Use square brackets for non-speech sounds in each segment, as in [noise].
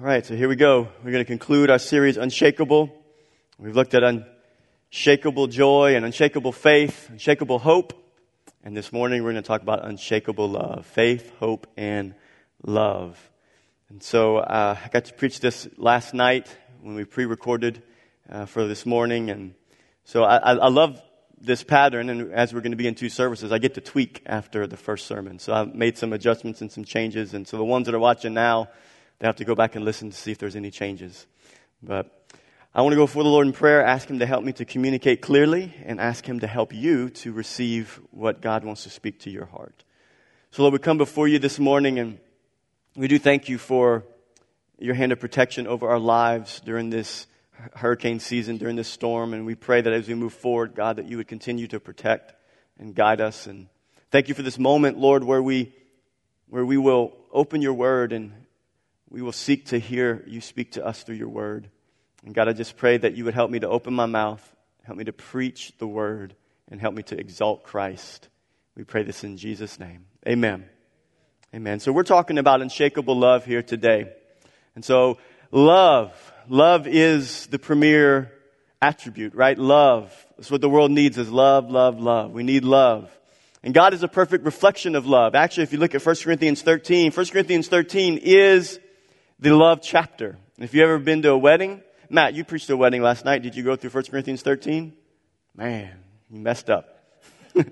All right, so here we go. We're going to conclude our series, Unshakable. We've looked at unshakable joy and unshakable faith, unshakable hope. And this morning we're going to talk about unshakable love faith, hope, and love. And so uh, I got to preach this last night when we pre recorded uh, for this morning. And so I, I, I love this pattern, and as we're going to be in two services, I get to tweak after the first sermon. So I've made some adjustments and some changes. And so the ones that are watching now, they have to go back and listen to see if there's any changes. But I want to go before the Lord in prayer, ask Him to help me to communicate clearly, and ask Him to help you to receive what God wants to speak to your heart. So, Lord, we come before you this morning, and we do thank you for your hand of protection over our lives during this hurricane season, during this storm. And we pray that as we move forward, God, that you would continue to protect and guide us. And thank you for this moment, Lord, where we, where we will open your word and we will seek to hear you speak to us through your word. And God, I just pray that you would help me to open my mouth, help me to preach the word, and help me to exalt Christ. We pray this in Jesus' name. Amen. Amen. So we're talking about unshakable love here today. And so, love. Love is the premier attribute, right? Love. That's what the world needs is love, love, love. We need love. And God is a perfect reflection of love. Actually, if you look at 1 Corinthians 13, 1 Corinthians 13 is the love chapter. If you've ever been to a wedding, Matt, you preached a wedding last night. Did you go through 1 Corinthians 13? Man, you messed up. [laughs] 1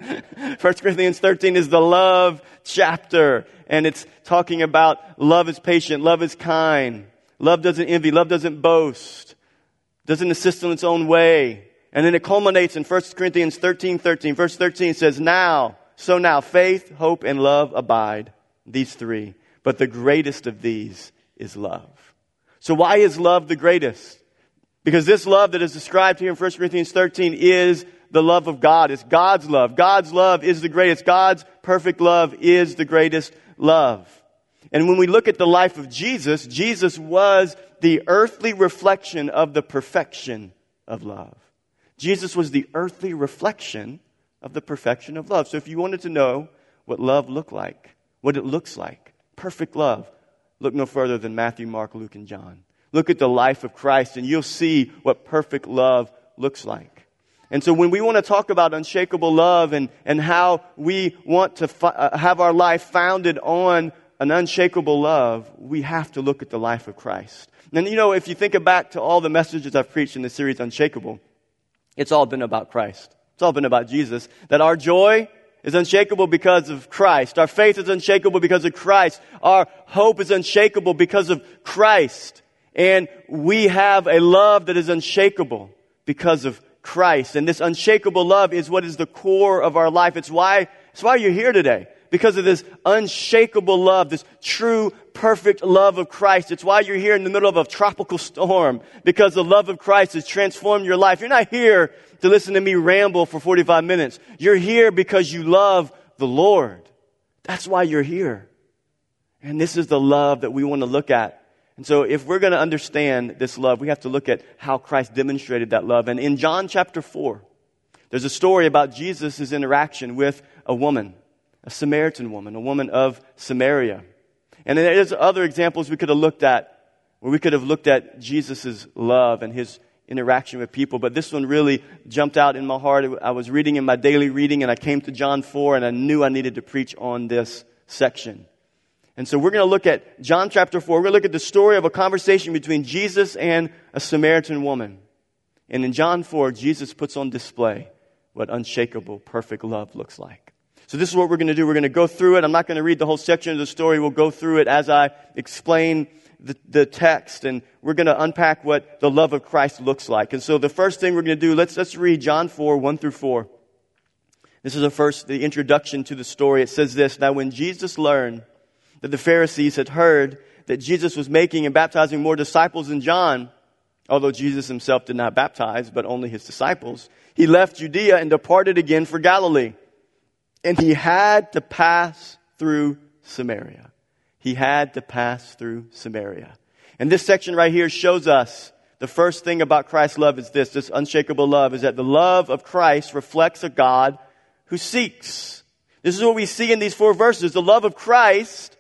Corinthians 13 is the love chapter, and it's talking about love is patient, love is kind, love doesn't envy, love doesn't boast, doesn't insist on its own way. And then it culminates in 1 Corinthians 13 13. Verse 13 says, Now, so now, faith, hope, and love abide, these three. But the greatest of these is love. So why is love the greatest? Because this love that is described here in 1 Corinthians 13 is the love of God. It's God's love. God's love is the greatest. God's perfect love is the greatest love. And when we look at the life of Jesus, Jesus was the earthly reflection of the perfection of love. Jesus was the earthly reflection of the perfection of love. So if you wanted to know what love looked like, what it looks like, perfect love, Look no further than Matthew, Mark, Luke, and John. Look at the life of Christ, and you'll see what perfect love looks like. And so, when we want to talk about unshakable love and, and how we want to fi- uh, have our life founded on an unshakable love, we have to look at the life of Christ. And you know, if you think back to all the messages I've preached in the series Unshakable, it's all been about Christ. It's all been about Jesus. That our joy is unshakable because of Christ. Our faith is unshakable because of Christ. Our hope is unshakable because of Christ. And we have a love that is unshakable because of Christ. And this unshakable love is what is the core of our life. It's why, it's why you're here today. Because of this unshakable love, this true, perfect love of Christ. It's why you're here in the middle of a tropical storm. Because the love of Christ has transformed your life. You're not here to listen to me ramble for 45 minutes. You're here because you love the Lord. That's why you're here. And this is the love that we want to look at. And so, if we're going to understand this love, we have to look at how Christ demonstrated that love. And in John chapter 4, there's a story about Jesus' interaction with a woman, a Samaritan woman, a woman of Samaria. And there's other examples we could have looked at where we could have looked at Jesus' love and his interaction with people, but this one really jumped out in my heart. I was reading in my daily reading and I came to John 4 and I knew I needed to preach on this section. And so we're going to look at John chapter 4. We're going to look at the story of a conversation between Jesus and a Samaritan woman. And in John 4, Jesus puts on display what unshakable, perfect love looks like. So this is what we're going to do. We're going to go through it. I'm not going to read the whole section of the story. We'll go through it as I explain the, the text and we're going to unpack what the love of Christ looks like. And so the first thing we're going to do, let's, let's read John 4, 1 through 4. This is the first, the introduction to the story. It says this, Now when Jesus learned that the Pharisees had heard that Jesus was making and baptizing more disciples than John, although Jesus himself did not baptize, but only his disciples, he left Judea and departed again for Galilee. And he had to pass through Samaria he had to pass through Samaria. And this section right here shows us the first thing about Christ's love is this, this unshakable love, is that the love of Christ reflects a God who seeks. This is what we see in these four verses. The love of Christ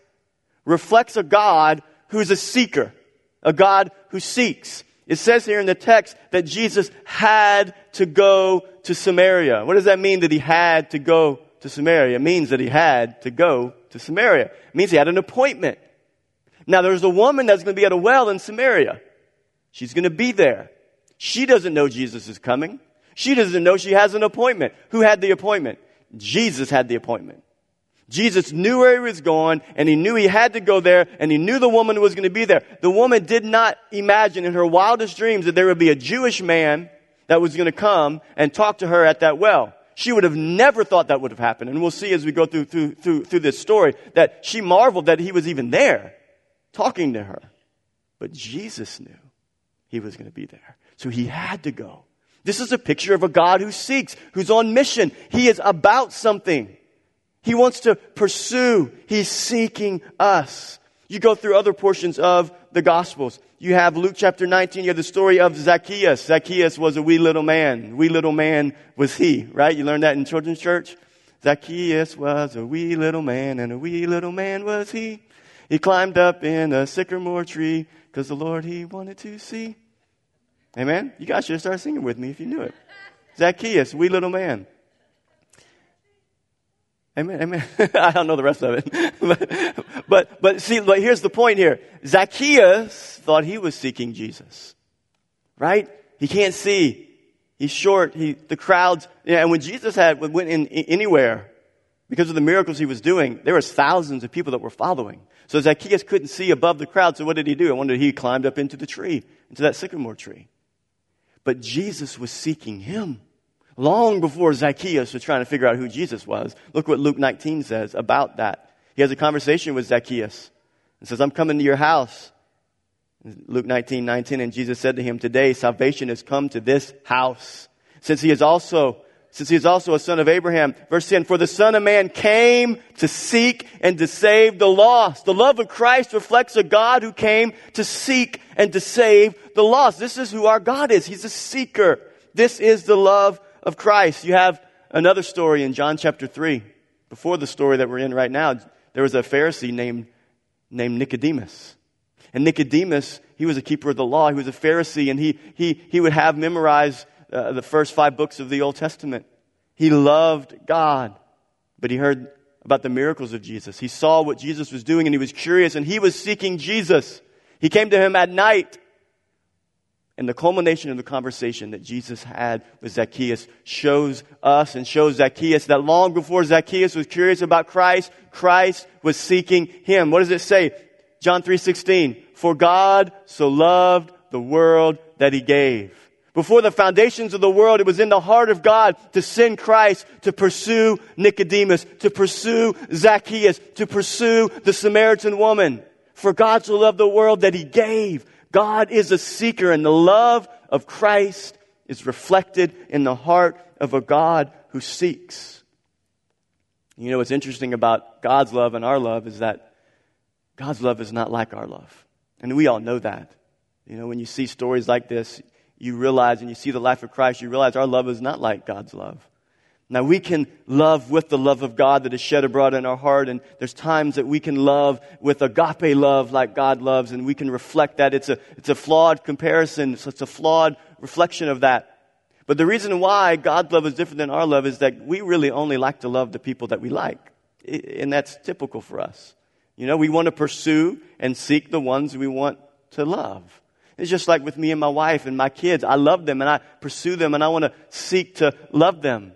reflects a God who's a seeker, a God who seeks. It says here in the text that Jesus had to go to Samaria. What does that mean that he had to go to Samaria? Means that he had to go to Samaria. It means he had an appointment. Now there's a woman that's going to be at a well in Samaria. She's going to be there. She doesn't know Jesus is coming. She doesn't know she has an appointment. Who had the appointment? Jesus had the appointment. Jesus knew where he was going and he knew he had to go there and he knew the woman was going to be there. The woman did not imagine in her wildest dreams that there would be a Jewish man that was going to come and talk to her at that well. She would have never thought that would have happened. And we'll see as we go through, through, through, through this story that she marveled that he was even there talking to her. But Jesus knew he was going to be there. So he had to go. This is a picture of a God who seeks, who's on mission. He is about something. He wants to pursue. He's seeking us. You go through other portions of the Gospels. You have Luke chapter 19, you have the story of Zacchaeus. Zacchaeus was a wee little man. Wee little man was he, right? You learned that in children's church? Zacchaeus was a wee little man, and a wee little man was he. He climbed up in a sycamore tree, because the Lord he wanted to see. Amen? You guys should start singing with me if you knew it. Zacchaeus, wee little man. Amen. Amen. [laughs] I don't know the rest of it. [laughs] but, but, but see, but here's the point here. Zacchaeus thought he was seeking Jesus. Right? He can't see. He's short. He, the crowds, yeah, and when Jesus had, went in, anywhere, because of the miracles he was doing, there was thousands of people that were following. So Zacchaeus couldn't see above the crowd. So what did he do? I wonder he climbed up into the tree, into that sycamore tree. But Jesus was seeking him long before Zacchaeus was trying to figure out who Jesus was. Look what Luke 19 says about that. He has a conversation with Zacchaeus and says, I'm coming to your house. Luke 19, 19, and Jesus said to him, Today salvation has come to this house, since he is also since he is also a son of Abraham. Verse 10, for the son of man came to seek and to save the lost. The love of Christ reflects a God who came to seek and to save the lost. This is who our God is. He's a seeker. This is the love of Christ. You have another story in John chapter 3. Before the story that we're in right now, there was a Pharisee named, named Nicodemus. And Nicodemus, he was a keeper of the law. He was a Pharisee, and he, he, he would have memorized uh, the first five books of the Old Testament. He loved God, but he heard about the miracles of Jesus. He saw what Jesus was doing, and he was curious, and he was seeking Jesus. He came to him at night and the culmination of the conversation that Jesus had with Zacchaeus shows us and shows Zacchaeus that long before Zacchaeus was curious about Christ, Christ was seeking him. What does it say? John 3:16. For God so loved the world that he gave. Before the foundations of the world, it was in the heart of God to send Christ to pursue Nicodemus, to pursue Zacchaeus, to pursue the Samaritan woman. For God so loved the world that he gave. God is a seeker, and the love of Christ is reflected in the heart of a God who seeks. You know what's interesting about God's love and our love is that God's love is not like our love. And we all know that. You know, when you see stories like this, you realize, and you see the life of Christ, you realize our love is not like God's love. Now we can love with the love of God that is shed abroad in our heart, and there's times that we can love with agape love like God loves, and we can reflect that. It's a, it's a flawed comparison, so it's a flawed reflection of that. But the reason why God's love is different than our love is that we really only like to love the people that we like. And that's typical for us. You know, we want to pursue and seek the ones we want to love. It's just like with me and my wife and my kids. I love them and I pursue them and I want to seek to love them.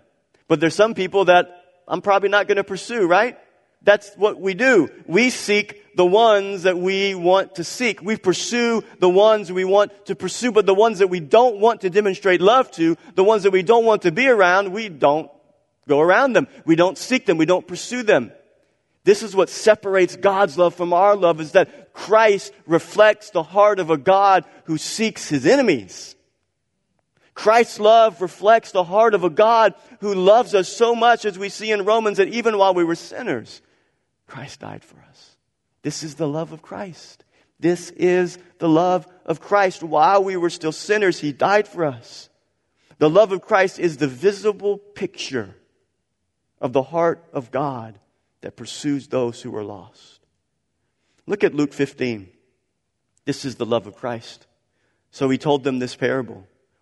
But there's some people that I'm probably not going to pursue, right? That's what we do. We seek the ones that we want to seek. We pursue the ones we want to pursue, but the ones that we don't want to demonstrate love to, the ones that we don't want to be around, we don't go around them. We don't seek them. We don't pursue them. This is what separates God's love from our love is that Christ reflects the heart of a God who seeks his enemies. Christ's love reflects the heart of a God who loves us so much, as we see in Romans, that even while we were sinners, Christ died for us. This is the love of Christ. This is the love of Christ. While we were still sinners, He died for us. The love of Christ is the visible picture of the heart of God that pursues those who are lost. Look at Luke 15. This is the love of Christ. So he told them this parable.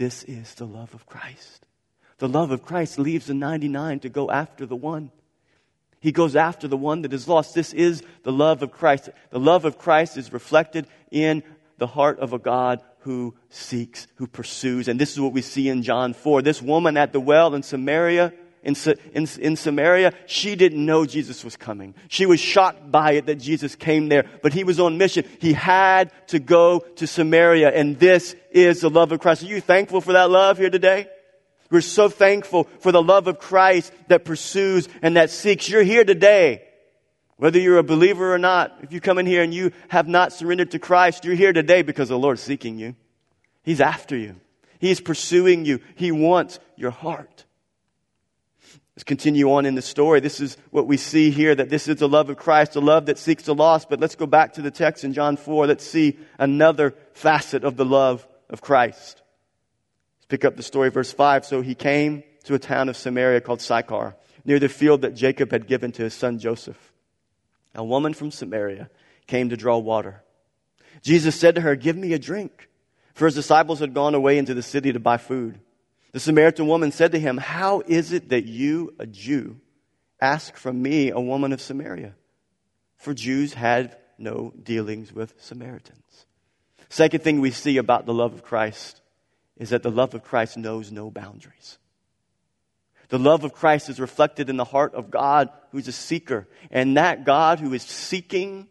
this is the love of Christ. The love of Christ leaves the 99 to go after the one. He goes after the one that is lost. This is the love of Christ. The love of Christ is reflected in the heart of a God who seeks, who pursues. And this is what we see in John 4. This woman at the well in Samaria, in, in, in, Samaria, she didn't know Jesus was coming. She was shocked by it that Jesus came there, but he was on mission. He had to go to Samaria, and this is the love of Christ. Are you thankful for that love here today? We're so thankful for the love of Christ that pursues and that seeks. You're here today. Whether you're a believer or not, if you come in here and you have not surrendered to Christ, you're here today because the Lord's seeking you. He's after you. He's pursuing you. He wants your heart. Let's continue on in the story. This is what we see here that this is the love of Christ, a love that seeks the lost. But let's go back to the text in John 4. Let's see another facet of the love of Christ. Let's pick up the story, verse 5. So he came to a town of Samaria called Sychar, near the field that Jacob had given to his son Joseph. A woman from Samaria came to draw water. Jesus said to her, Give me a drink. For his disciples had gone away into the city to buy food. The Samaritan woman said to him, How is it that you, a Jew, ask from me, a woman of Samaria? For Jews had no dealings with Samaritans. Second thing we see about the love of Christ is that the love of Christ knows no boundaries. The love of Christ is reflected in the heart of God who's a seeker. And that God who is seeking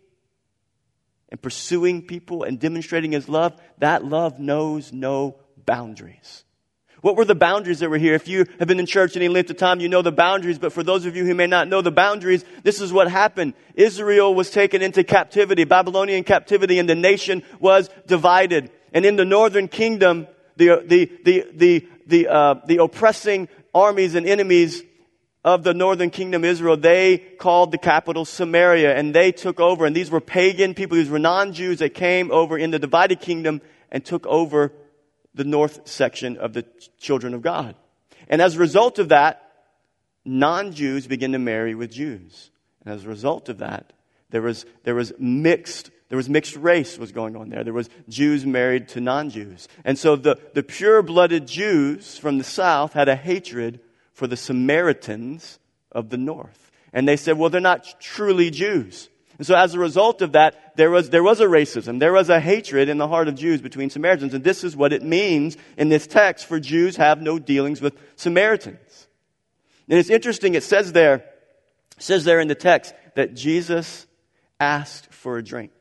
and pursuing people and demonstrating his love, that love knows no boundaries. What were the boundaries that were here? If you have been in church any length of time, you know the boundaries, but for those of you who may not know the boundaries, this is what happened. Israel was taken into captivity, Babylonian captivity, and the nation was divided. And in the northern kingdom, the, the, the, the, the, uh, the oppressing armies and enemies of the northern kingdom Israel, they called the capital Samaria and they took over. And these were pagan people, these were non-Jews that came over in the divided kingdom and took over the north section of the children of God. And as a result of that, non Jews began to marry with Jews. And as a result of that, there was, there was mixed there was mixed race was going on there. There was Jews married to non-Jews. And so the, the pure-blooded Jews from the south had a hatred for the Samaritans of the north. And they said, well, they're not truly Jews. And so as a result of that, there was, there was a racism. There was a hatred in the heart of Jews between Samaritans. And this is what it means in this text for Jews have no dealings with Samaritans. And it's interesting, it says there, it says there in the text that Jesus asked for a drink.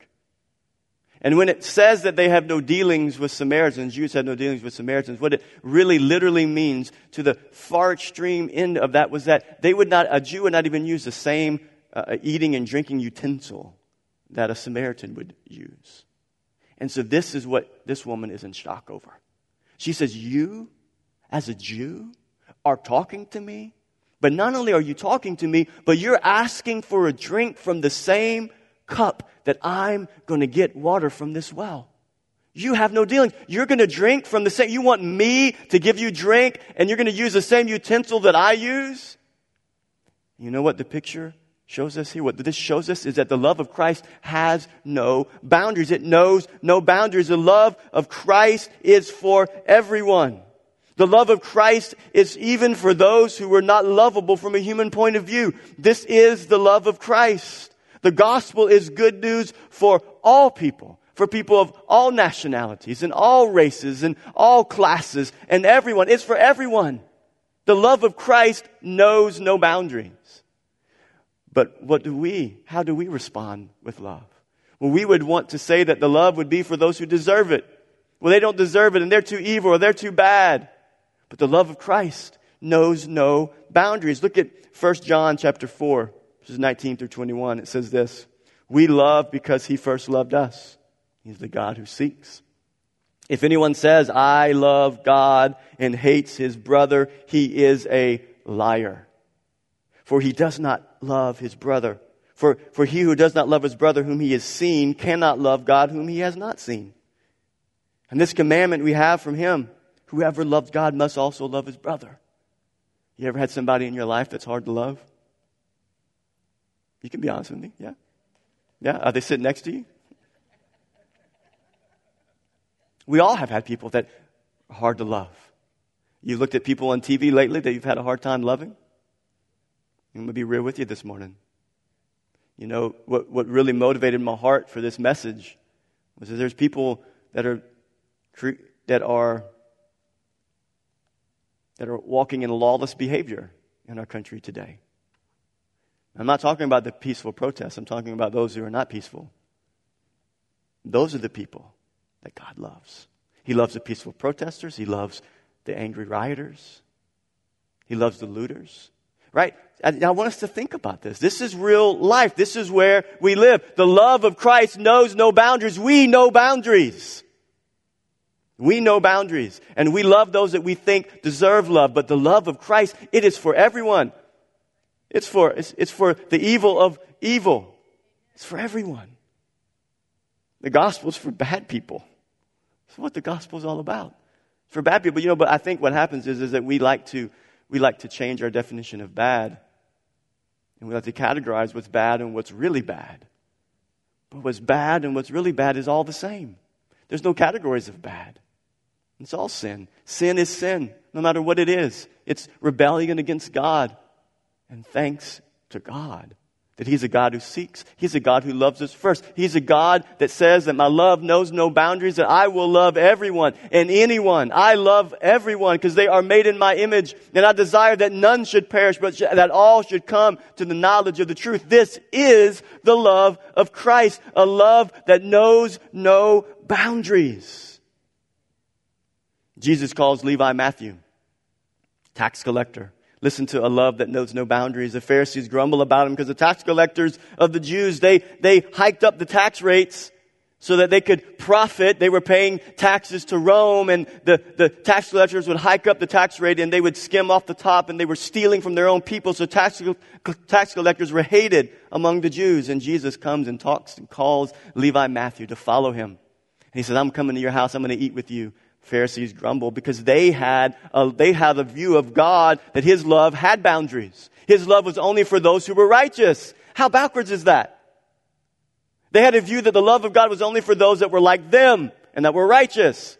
And when it says that they have no dealings with Samaritans, Jews have no dealings with Samaritans, what it really literally means to the far extreme end of that was that they would not, a Jew would not even use the same uh, eating and drinking utensil that a Samaritan would use. And so this is what this woman is in shock over. She says, You, as a Jew, are talking to me, but not only are you talking to me, but you're asking for a drink from the same cup that I'm going to get water from this well. You have no dealings. You're going to drink from the same, you want me to give you drink and you're going to use the same utensil that I use? You know what the picture shows us here, what this shows us is that the love of Christ has no boundaries. It knows no boundaries. The love of Christ is for everyone. The love of Christ is even for those who were not lovable from a human point of view. This is the love of Christ. The gospel is good news for all people, for people of all nationalities and all races and all classes and everyone. It's for everyone. The love of Christ knows no boundaries. But what do we, how do we respond with love? Well, we would want to say that the love would be for those who deserve it. Well, they don't deserve it and they're too evil or they're too bad. But the love of Christ knows no boundaries. Look at 1 John chapter 4, verses 19 through 21. It says this, We love because he first loved us. He's the God who seeks. If anyone says, I love God and hates his brother, he is a liar. For he does not love his brother. For, for he who does not love his brother whom he has seen cannot love God whom he has not seen. And this commandment we have from him whoever loves God must also love his brother. You ever had somebody in your life that's hard to love? You can be honest with me, yeah? Yeah? Are they sitting next to you? We all have had people that are hard to love. You looked at people on TV lately that you've had a hard time loving? I'm going to be real with you this morning. You know, what, what really motivated my heart for this message was that there's people that are, that are, that are walking in lawless behavior in our country today. I'm not talking about the peaceful protests. I'm talking about those who are not peaceful. Those are the people that God loves. He loves the peaceful protesters. He loves the angry rioters. He loves the looters. Right? I, I want us to think about this. This is real life. This is where we live. The love of Christ knows no boundaries. We know boundaries. We know boundaries. And we love those that we think deserve love. But the love of Christ, it is for everyone. It's for, it's, it's for the evil of evil. It's for everyone. The gospel is for bad people. It's what the gospel is all about. It's for bad people, you know, but I think what happens is, is that we like to, we like to change our definition of bad. And we like to categorize what's bad and what's really bad. But what's bad and what's really bad is all the same. There's no categories of bad. It's all sin. Sin is sin, no matter what it is. It's rebellion against God. And thanks to God that He's a God who seeks. He's a God who loves us first. He's a God that says that my love knows no boundaries, that I will love everyone and anyone. I love everyone because they are made in my image. And I desire that none should perish, but that all should come to the knowledge of the truth. This is the love of Christ, a love that knows no boundaries. Jesus calls Levi Matthew, tax collector. Listen to a love that knows no boundaries. The Pharisees grumble about him because the tax collectors of the Jews, they, they hiked up the tax rates so that they could profit. They were paying taxes to Rome and the, the tax collectors would hike up the tax rate and they would skim off the top and they were stealing from their own people. So tax, tax collectors were hated among the Jews. And Jesus comes and talks and calls Levi Matthew to follow him. And he says, I'm coming to your house. I'm going to eat with you. Pharisees grumbled because they had a, they had a view of God that His love had boundaries. His love was only for those who were righteous. How backwards is that? They had a view that the love of God was only for those that were like them and that were righteous.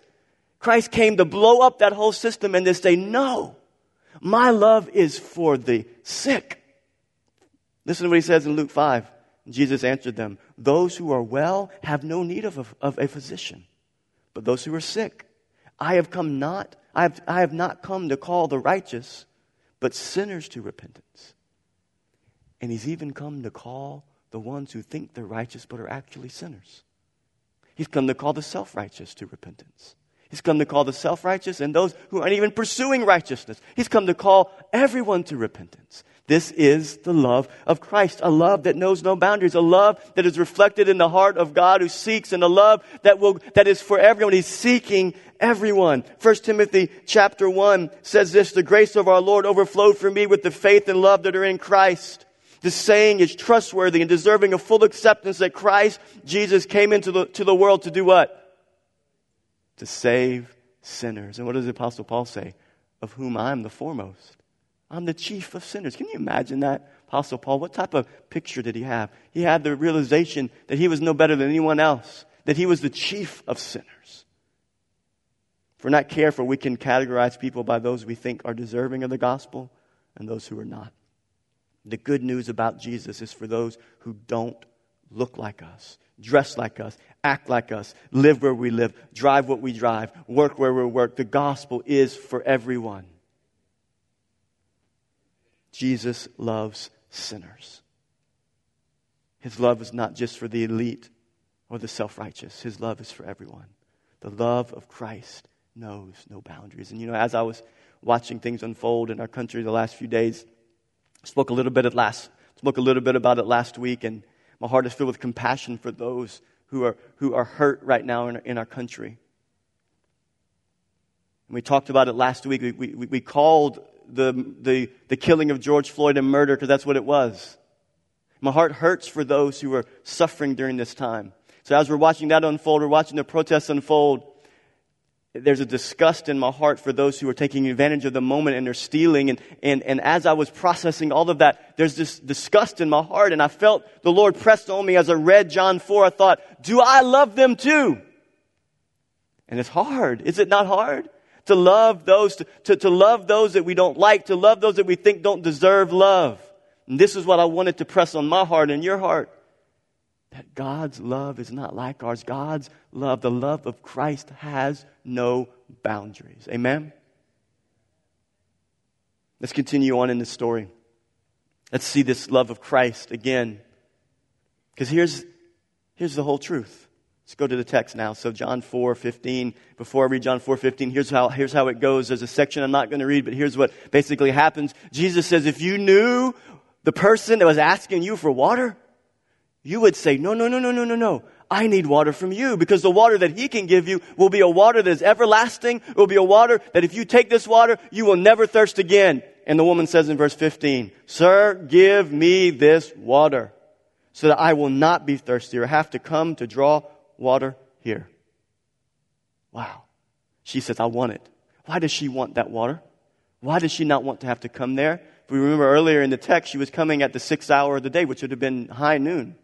Christ came to blow up that whole system and to say, no, my love is for the sick. Listen to what he says in Luke 5. Jesus answered them, those who are well have no need of a, of a physician, but those who are sick. I have come not, I have, I have not come to call the righteous, but sinners to repentance. And he's even come to call the ones who think they're righteous but are actually sinners. He's come to call the self righteous to repentance. He's come to call the self righteous and those who aren't even pursuing righteousness. He's come to call everyone to repentance. This is the love of Christ, a love that knows no boundaries, a love that is reflected in the heart of God who seeks, and a love that will, that is for everyone. He's seeking everyone. 1 Timothy chapter 1 says this, the grace of our Lord overflowed for me with the faith and love that are in Christ. The saying is trustworthy and deserving of full acceptance that Christ Jesus came into the, to the world to do what? To save sinners. And what does the apostle Paul say? Of whom I am the foremost. I'm the chief of sinners. Can you imagine that? Apostle Paul, what type of picture did he have? He had the realization that he was no better than anyone else, that he was the chief of sinners. If we're not careful, we can categorize people by those we think are deserving of the gospel and those who are not. The good news about Jesus is for those who don't look like us, dress like us, act like us, live where we live, drive what we drive, work where we work. The gospel is for everyone. Jesus loves sinners. His love is not just for the elite or the self righteous, His love is for everyone. The love of Christ knows no boundaries. And you know, as I was watching things unfold in our country the last few days, spoke a little bit at last spoke a little bit about it last week, and my heart is filled with compassion for those who are, who are hurt right now in, in our country. And we talked about it last week. We, we, we called the, the, the killing of George Floyd and murder because that's what it was. My heart hurts for those who are suffering during this time. So as we're watching that unfold, we're watching the protests unfold, there's a disgust in my heart for those who are taking advantage of the moment and they're stealing. And, and, and as I was processing all of that, there's this disgust in my heart. And I felt the Lord pressed on me as I read John 4. I thought, do I love them too? And it's hard. Is it not hard? To love those, to, to, to love those that we don't like, to love those that we think don't deserve love. And this is what I wanted to press on my heart and your heart that God's love is not like ours. God's love, the love of Christ, has no boundaries. Amen? Let's continue on in this story. Let's see this love of Christ again. Because here's, here's the whole truth. Let's go to the text now. So John 4, 15. Before I read John 4, 15, here's how, here's how it goes. There's a section I'm not going to read, but here's what basically happens. Jesus says, if you knew the person that was asking you for water, you would say, no, no, no, no, no, no, no. I need water from you because the water that he can give you will be a water that is everlasting. It will be a water that if you take this water, you will never thirst again. And the woman says in verse 15, Sir, give me this water so that I will not be thirsty or have to come to draw water here. Wow. She says, I want it. Why does she want that water? Why does she not want to have to come there? If we remember earlier in the text, she was coming at the sixth hour of the day, which would have been high noon.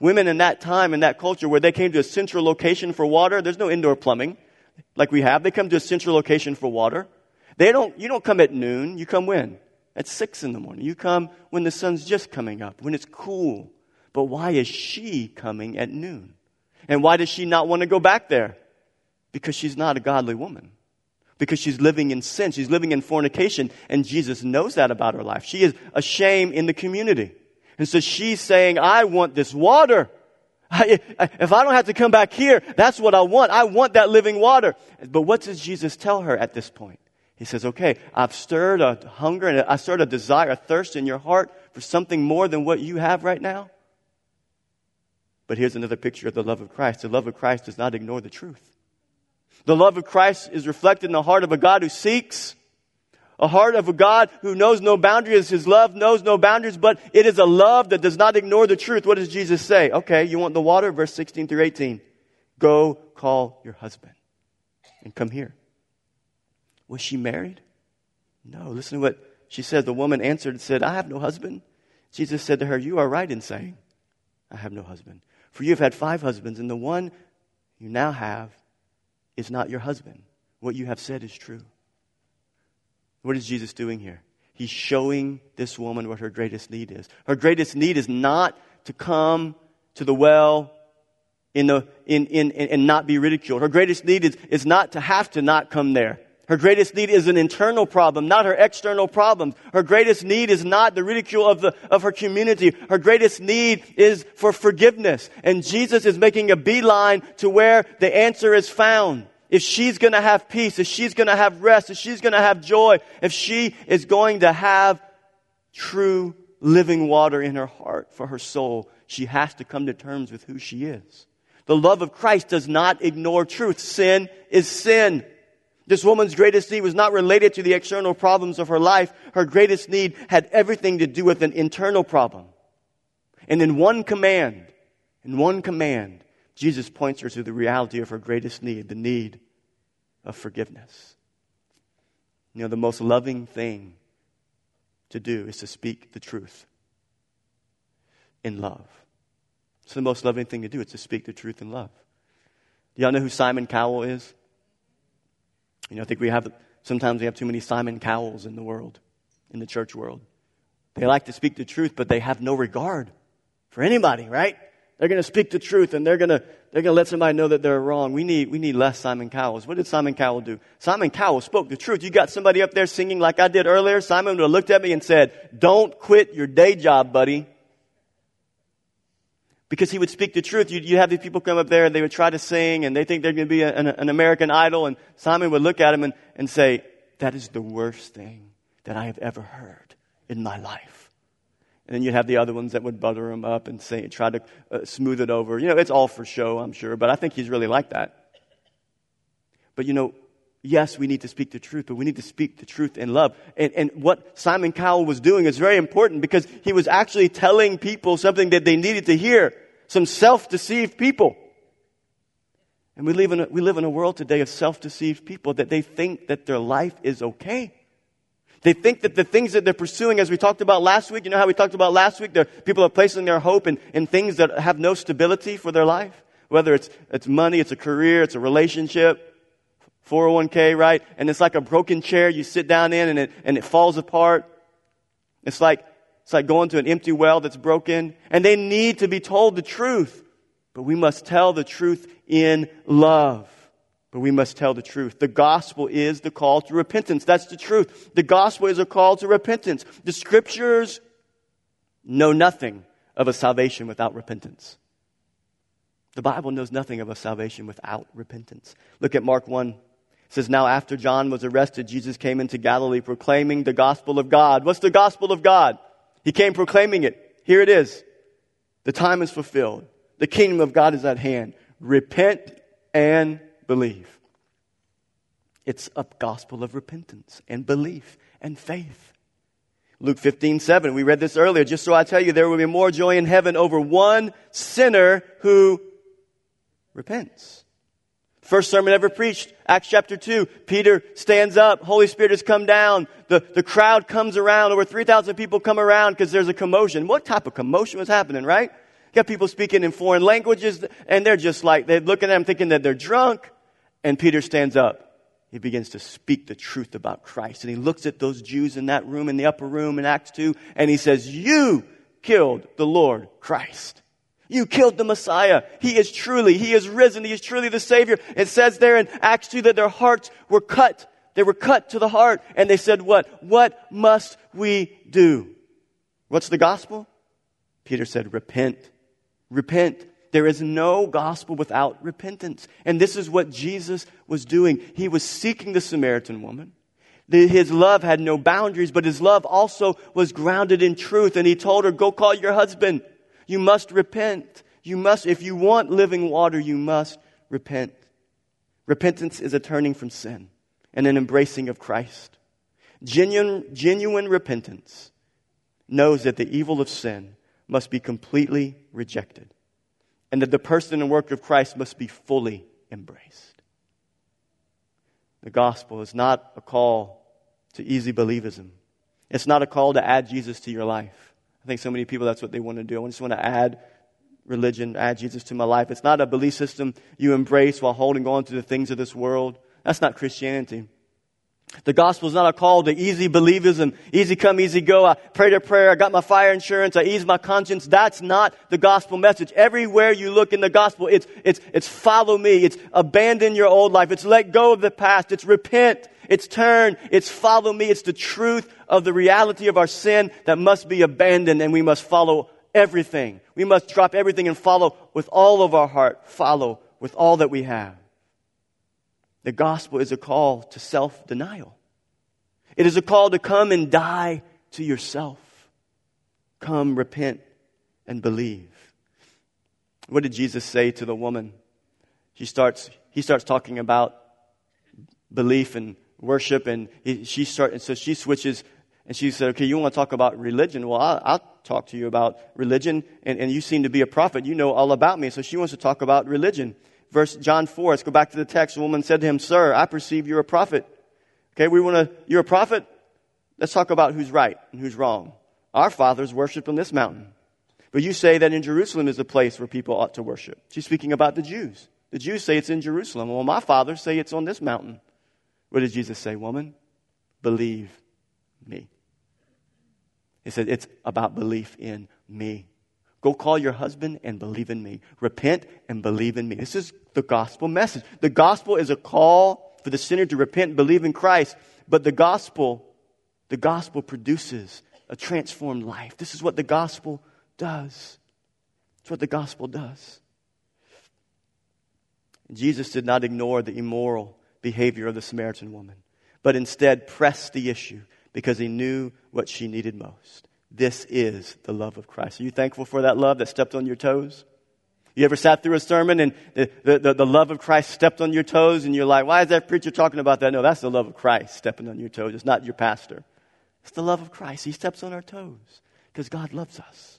Women in that time, in that culture, where they came to a central location for water, there's no indoor plumbing like we have. They come to a central location for water. They don't, you don't come at noon. You come when? At six in the morning. You come when the sun's just coming up, when it's cool. But why is she coming at noon? And why does she not want to go back there? Because she's not a godly woman. Because she's living in sin. She's living in fornication. And Jesus knows that about her life. She is a shame in the community. And so she's saying, I want this water. I, if I don't have to come back here, that's what I want. I want that living water. But what does Jesus tell her at this point? He says, okay, I've stirred a hunger and I stirred a desire, a thirst in your heart for something more than what you have right now. But here's another picture of the love of Christ. The love of Christ does not ignore the truth. The love of Christ is reflected in the heart of a God who seeks a heart of a God who knows no boundaries. His love knows no boundaries, but it is a love that does not ignore the truth. What does Jesus say? Okay, you want the water? Verse 16 through 18. Go call your husband and come here. Was she married? No. Listen to what she said. The woman answered and said, I have no husband. Jesus said to her, You are right in saying, I have no husband. For you have had five husbands, and the one you now have is not your husband. What you have said is true. What is Jesus doing here? He's showing this woman what her greatest need is. Her greatest need is not to come to the well in the, in, in, in, and not be ridiculed. Her greatest need is, is not to have to not come there. Her greatest need is an internal problem, not her external problems. Her greatest need is not the ridicule of, the, of her community. Her greatest need is for forgiveness. And Jesus is making a beeline to where the answer is found if she's going to have peace, if she's going to have rest, if she's going to have joy, if she is going to have true living water in her heart for her soul, she has to come to terms with who she is. The love of Christ does not ignore truth. Sin is sin. This woman's greatest need was not related to the external problems of her life. Her greatest need had everything to do with an internal problem. And in one command, in one command, Jesus points her to the reality of her greatest need, the need of forgiveness. You know, the most loving thing to do is to speak the truth in love. It's the most loving thing to do. It's to speak the truth in love. Do y'all know who Simon Cowell is? You know, I think we have, sometimes we have too many Simon Cowells in the world, in the church world. They like to speak the truth, but they have no regard for anybody, right? They're going to speak the truth and they're going to, they're going to let somebody know that they're wrong. We need, we need less Simon Cowells. What did Simon Cowell do? Simon Cowell spoke the truth. You got somebody up there singing like I did earlier. Simon would have looked at me and said, don't quit your day job, buddy. Because he would speak the truth. You, you have these people come up there and they would try to sing and they think they're going to be an, an American idol. And Simon would look at him and, and say, that is the worst thing that I have ever heard in my life. And then you'd have the other ones that would butter him up and say, try to uh, smooth it over. You know, it's all for show, I'm sure, but I think he's really like that. But you know, yes, we need to speak the truth, but we need to speak the truth in love. And, and what Simon Cowell was doing is very important because he was actually telling people something that they needed to hear. Some self-deceived people. And we live in a, we live in a world today of self-deceived people that they think that their life is okay. They think that the things that they're pursuing, as we talked about last week, you know how we talked about last week, people are placing their hope in, in things that have no stability for their life. Whether it's, it's money, it's a career, it's a relationship, 401k, right? And it's like a broken chair you sit down in and it, and it falls apart. It's like, it's like going to an empty well that's broken. And they need to be told the truth. But we must tell the truth in love. But we must tell the truth. The gospel is the call to repentance. That's the truth. The gospel is a call to repentance. The scriptures know nothing of a salvation without repentance. The Bible knows nothing of a salvation without repentance. Look at Mark 1. Says, Now after John was arrested, Jesus came into Galilee proclaiming the gospel of God. What's the gospel of God? He came proclaiming it. Here it is. The time is fulfilled. The kingdom of God is at hand. Repent and believe. It's a gospel of repentance and belief and faith. Luke 15, 7. We read this earlier. Just so I tell you, there will be more joy in heaven over one sinner who repents. First sermon ever preached, Acts chapter 2. Peter stands up. Holy Spirit has come down. The, the crowd comes around. Over 3,000 people come around because there's a commotion. What type of commotion was happening, right? You got people speaking in foreign languages and they're just like, they're looking at them thinking that they're drunk. And Peter stands up. He begins to speak the truth about Christ. And he looks at those Jews in that room, in the upper room in Acts 2, and he says, You killed the Lord Christ. You killed the Messiah. He is truly, He is risen. He is truly the Savior. It says there in Acts 2 that their hearts were cut. They were cut to the heart. And they said, What? What must we do? What's the gospel? Peter said, Repent. Repent. There is no gospel without repentance. And this is what Jesus was doing. He was seeking the Samaritan woman. His love had no boundaries, but his love also was grounded in truth. And he told her, go call your husband. You must repent. You must, if you want living water, you must repent. Repentance is a turning from sin and an embracing of Christ. Genuine, genuine repentance knows that the evil of sin must be completely rejected and that the person and work of Christ must be fully embraced. The gospel is not a call to easy believism. It's not a call to add Jesus to your life. I think so many people that's what they want to do. I just want to add religion, add Jesus to my life. It's not a belief system you embrace while holding on to the things of this world. That's not Christianity. The gospel is not a call to easy believism, easy come, easy go. I prayed a prayer, I got my fire insurance, I eased my conscience. That's not the gospel message. Everywhere you look in the gospel, it's, it's, it's follow me, it's abandon your old life, it's let go of the past, it's repent, it's turn, it's follow me, it's the truth of the reality of our sin that must be abandoned and we must follow everything. We must drop everything and follow with all of our heart, follow with all that we have. The gospel is a call to self denial. It is a call to come and die to yourself. Come, repent, and believe. What did Jesus say to the woman? She starts, he starts talking about belief and worship, and he, she start, and so she switches and she said, Okay, you want to talk about religion? Well, I'll, I'll talk to you about religion, and, and you seem to be a prophet. You know all about me. So she wants to talk about religion verse John 4. Let's go back to the text. The woman said to him, Sir, I perceive you're a prophet. Okay, we want to, you're a prophet? Let's talk about who's right and who's wrong. Our fathers worshiped on this mountain. But you say that in Jerusalem is a place where people ought to worship. She's speaking about the Jews. The Jews say it's in Jerusalem. Well, my fathers say it's on this mountain. What did Jesus say, woman? Believe me. He said, it's about belief in me. Go call your husband and believe in me. Repent and believe in me. This is the gospel message. The gospel is a call for the sinner to repent and believe in Christ. But the gospel, the gospel produces a transformed life. This is what the gospel does. It's what the gospel does. Jesus did not ignore the immoral behavior of the Samaritan woman, but instead pressed the issue because he knew what she needed most This is the love of Christ. Are you thankful for that love that stepped on your toes? You ever sat through a sermon and the, the, the, love of Christ stepped on your toes and you're like, why is that preacher talking about that? No, that's the love of Christ stepping on your toes. It's not your pastor. It's the love of Christ. He steps on our toes because God loves us.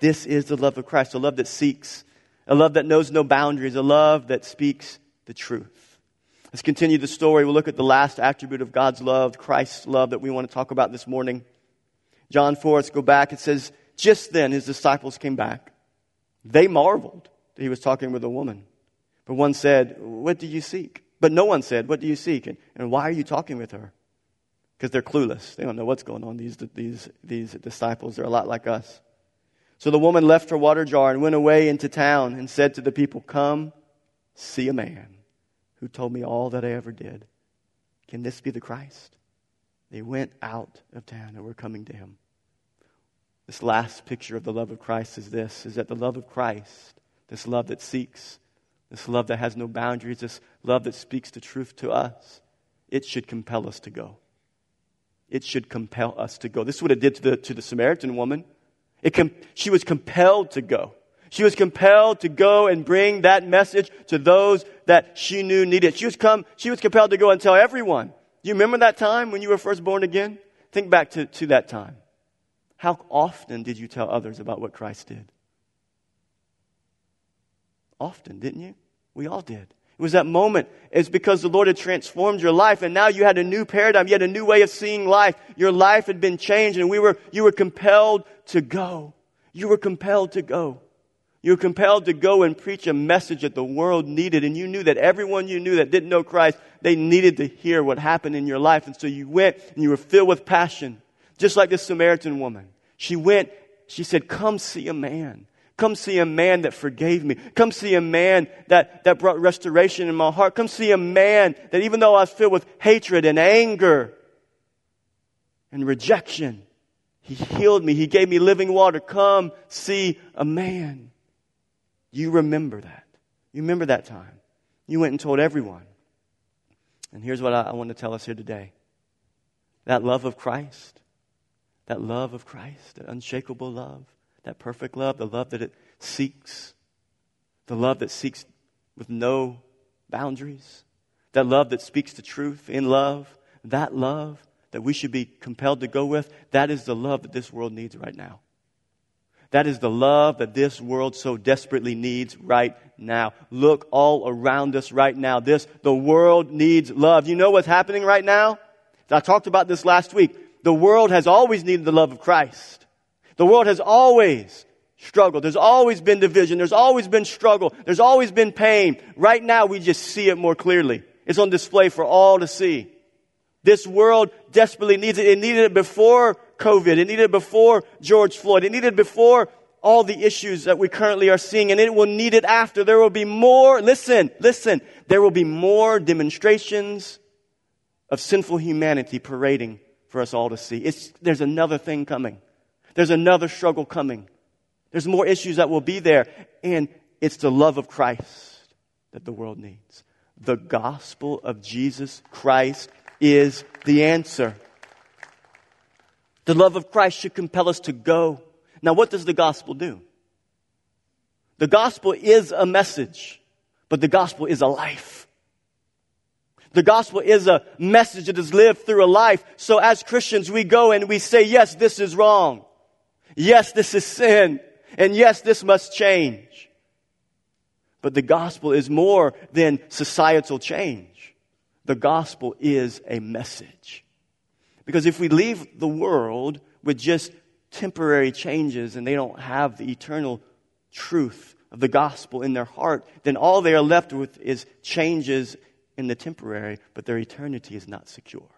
This is the love of Christ, a love that seeks, a love that knows no boundaries, a love that speaks the truth. Let's continue the story. We'll look at the last attribute of God's love, Christ's love, that we want to talk about this morning. John 4, let's go back. It says, Just then his disciples came back. They marveled that he was talking with a woman. But one said, What do you seek? But no one said, What do you seek? And, and why are you talking with her? Because they're clueless. They don't know what's going on. These, these, these disciples, they're a lot like us. So the woman left her water jar and went away into town and said to the people, Come see a man who told me all that I ever did. Can this be the Christ? They went out of town and were coming to him. This last picture of the love of Christ is this is that the love of Christ, this love that seeks, this love that has no boundaries, this love that speaks the truth to us, it should compel us to go. It should compel us to go. This is what it did to the, to the Samaritan woman. It com- she was compelled to go. She was compelled to go and bring that message to those that she knew needed. She was, come, she was compelled to go and tell everyone. Do you remember that time when you were first born again? Think back to, to that time. How often did you tell others about what Christ did? Often, didn't you? We all did. It was that moment. It's because the Lord had transformed your life and now you had a new paradigm. You had a new way of seeing life. Your life had been changed and we were, you were compelled to go. You were compelled to go. You were compelled to go and preach a message that the world needed. And you knew that everyone you knew that didn't know Christ, they needed to hear what happened in your life. And so you went and you were filled with passion. Just like this Samaritan woman. She went, she said, Come see a man. Come see a man that forgave me. Come see a man that, that brought restoration in my heart. Come see a man that even though I was filled with hatred and anger and rejection, he healed me. He gave me living water. Come see a man. You remember that. You remember that time. You went and told everyone. And here's what I, I want to tell us here today that love of Christ that love of Christ, that unshakable love, that perfect love, the love that it seeks, the love that seeks with no boundaries, that love that speaks the truth in love, that love that we should be compelled to go with, that is the love that this world needs right now. That is the love that this world so desperately needs right now. Look all around us right now. This, the world needs love. You know what's happening right now? I talked about this last week the world has always needed the love of Christ. The world has always struggled. There's always been division. There's always been struggle. There's always been pain. Right now, we just see it more clearly. It's on display for all to see. This world desperately needs it. It needed it before COVID. It needed before George Floyd. It needed before all the issues that we currently are seeing, and it will need it after. There will be more, listen, listen, there will be more demonstrations of sinful humanity parading for us all to see. It's, there's another thing coming. There's another struggle coming. There's more issues that will be there. And it's the love of Christ that the world needs. The gospel of Jesus Christ is the answer. The love of Christ should compel us to go. Now, what does the gospel do? The gospel is a message, but the gospel is a life. The gospel is a message that is lived through a life. So as Christians, we go and we say, yes, this is wrong. Yes, this is sin. And yes, this must change. But the gospel is more than societal change. The gospel is a message. Because if we leave the world with just temporary changes and they don't have the eternal truth of the gospel in their heart, then all they are left with is changes in the temporary, but their eternity is not secure.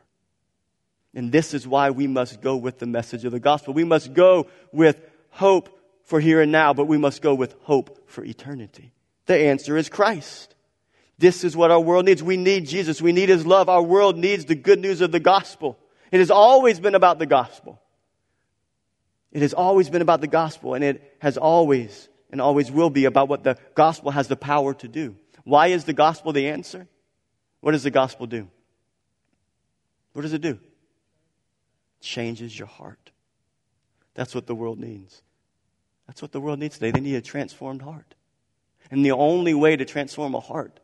And this is why we must go with the message of the gospel. We must go with hope for here and now, but we must go with hope for eternity. The answer is Christ. This is what our world needs. We need Jesus. We need His love. Our world needs the good news of the gospel. It has always been about the gospel. It has always been about the gospel, and it has always and always will be about what the gospel has the power to do. Why is the gospel the answer? What does the gospel do? What does it do? Changes your heart. That's what the world needs. That's what the world needs today. They need a transformed heart. And the only way to transform a heart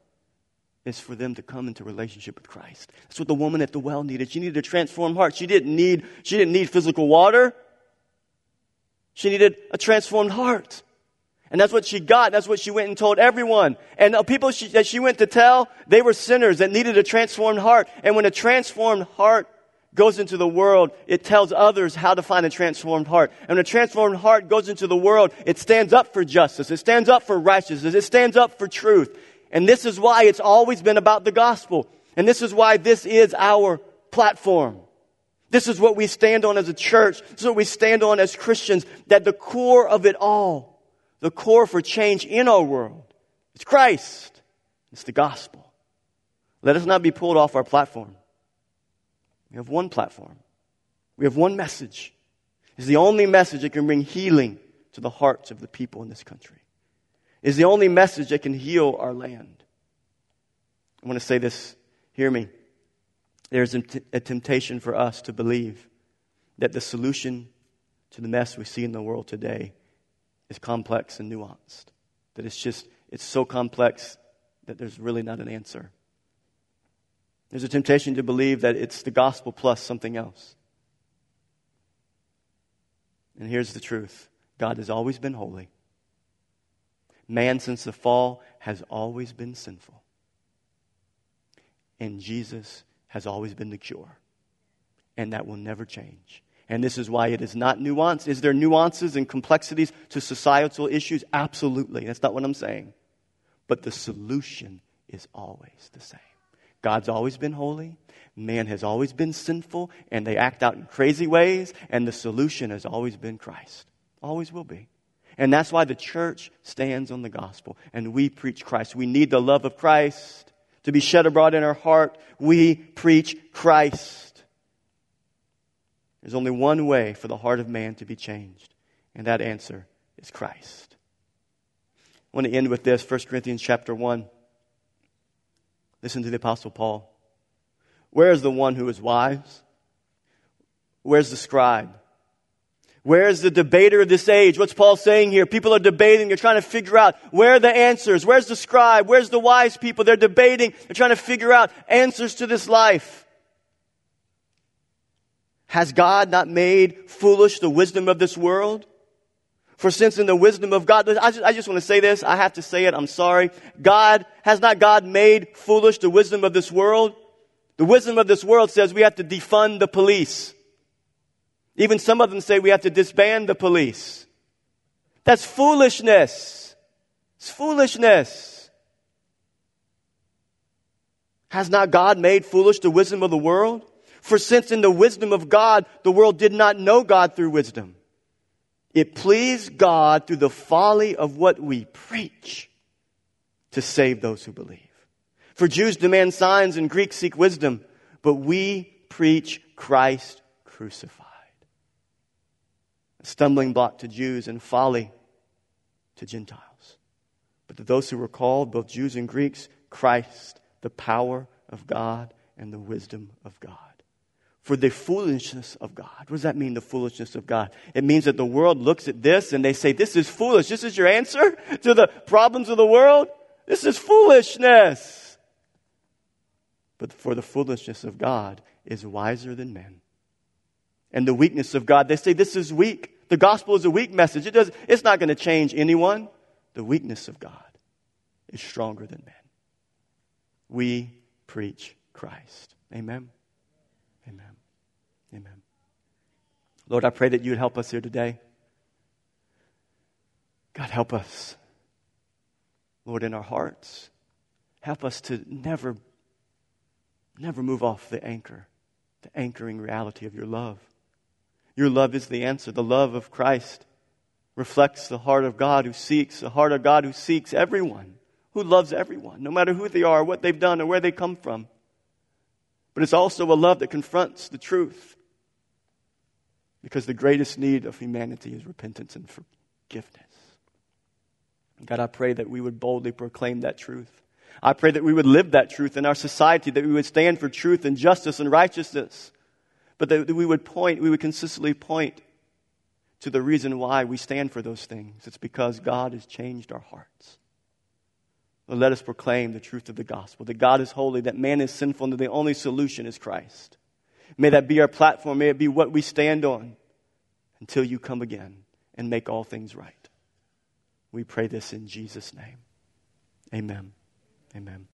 is for them to come into relationship with Christ. That's what the woman at the well needed. She needed a transformed heart. She didn't need, she didn't need physical water. She needed a transformed heart. And that's what she got. That's what she went and told everyone. And the people she, that she went to tell, they were sinners that needed a transformed heart. And when a transformed heart goes into the world, it tells others how to find a transformed heart. And when a transformed heart goes into the world, it stands up for justice. It stands up for righteousness. It stands up for truth. And this is why it's always been about the gospel. And this is why this is our platform. This is what we stand on as a church. This is what we stand on as Christians. That the core of it all, the core for change in our world, is Christ. It's the gospel. Let us not be pulled off our platform. We have one platform. We have one message. It's the only message that can bring healing to the hearts of the people in this country. It's the only message that can heal our land. I want to say this. Hear me. There's a temptation for us to believe that the solution to the mess we see in the world today is complex and nuanced. That it's just, it's so complex that there's really not an answer. There's a temptation to believe that it's the gospel plus something else. And here's the truth God has always been holy. Man, since the fall, has always been sinful. And Jesus has always been the cure. And that will never change. And this is why it is not nuanced. Is there nuances and complexities to societal issues? Absolutely. That's not what I'm saying. But the solution is always the same. God's always been holy. Man has always been sinful, and they act out in crazy ways, and the solution has always been Christ. Always will be. And that's why the church stands on the gospel, and we preach Christ. We need the love of Christ to be shed abroad in our heart. We preach Christ. There's only one way for the heart of man to be changed, and that answer is Christ. I want to end with this 1 Corinthians chapter 1. Listen to the Apostle Paul. Where is the one who is wise? Where's the scribe? Where's the debater of this age? What's Paul saying here? People are debating. They're trying to figure out where are the answers? Where's the scribe? Where's the wise people? They're debating. They're trying to figure out answers to this life. Has God not made foolish the wisdom of this world? For since in the wisdom of God, I just, I just want to say this. I have to say it. I'm sorry. God, has not God made foolish the wisdom of this world? The wisdom of this world says we have to defund the police. Even some of them say we have to disband the police. That's foolishness. It's foolishness. Has not God made foolish the wisdom of the world? For since in the wisdom of God, the world did not know God through wisdom. It pleased God through the folly of what we preach to save those who believe. For Jews demand signs and Greeks seek wisdom, but we preach Christ crucified. A stumbling block to Jews and folly to Gentiles. But to those who were called, both Jews and Greeks, Christ, the power of God and the wisdom of God for the foolishness of God. What does that mean, the foolishness of God? It means that the world looks at this and they say, This is foolish. This is your answer [laughs] to the problems of the world? This is foolishness. But for the foolishness of God is wiser than men. And the weakness of God, they say, This is weak. The gospel is a weak message. It does, it's not going to change anyone. The weakness of God is stronger than men. We preach Christ. Amen. Amen. Amen. Lord, I pray that you would help us here today. God, help us. Lord, in our hearts, help us to never, never move off the anchor, the anchoring reality of your love. Your love is the answer. The love of Christ reflects the heart of God who seeks, the heart of God who seeks everyone, who loves everyone, no matter who they are, what they've done, or where they come from. But it's also a love that confronts the truth. Because the greatest need of humanity is repentance and forgiveness. God, I pray that we would boldly proclaim that truth. I pray that we would live that truth in our society, that we would stand for truth and justice and righteousness, but that we would point, we would consistently point to the reason why we stand for those things. It's because God has changed our hearts. But let us proclaim the truth of the gospel that God is holy, that man is sinful, and that the only solution is Christ. May that be our platform. May it be what we stand on until you come again and make all things right. We pray this in Jesus' name. Amen. Amen.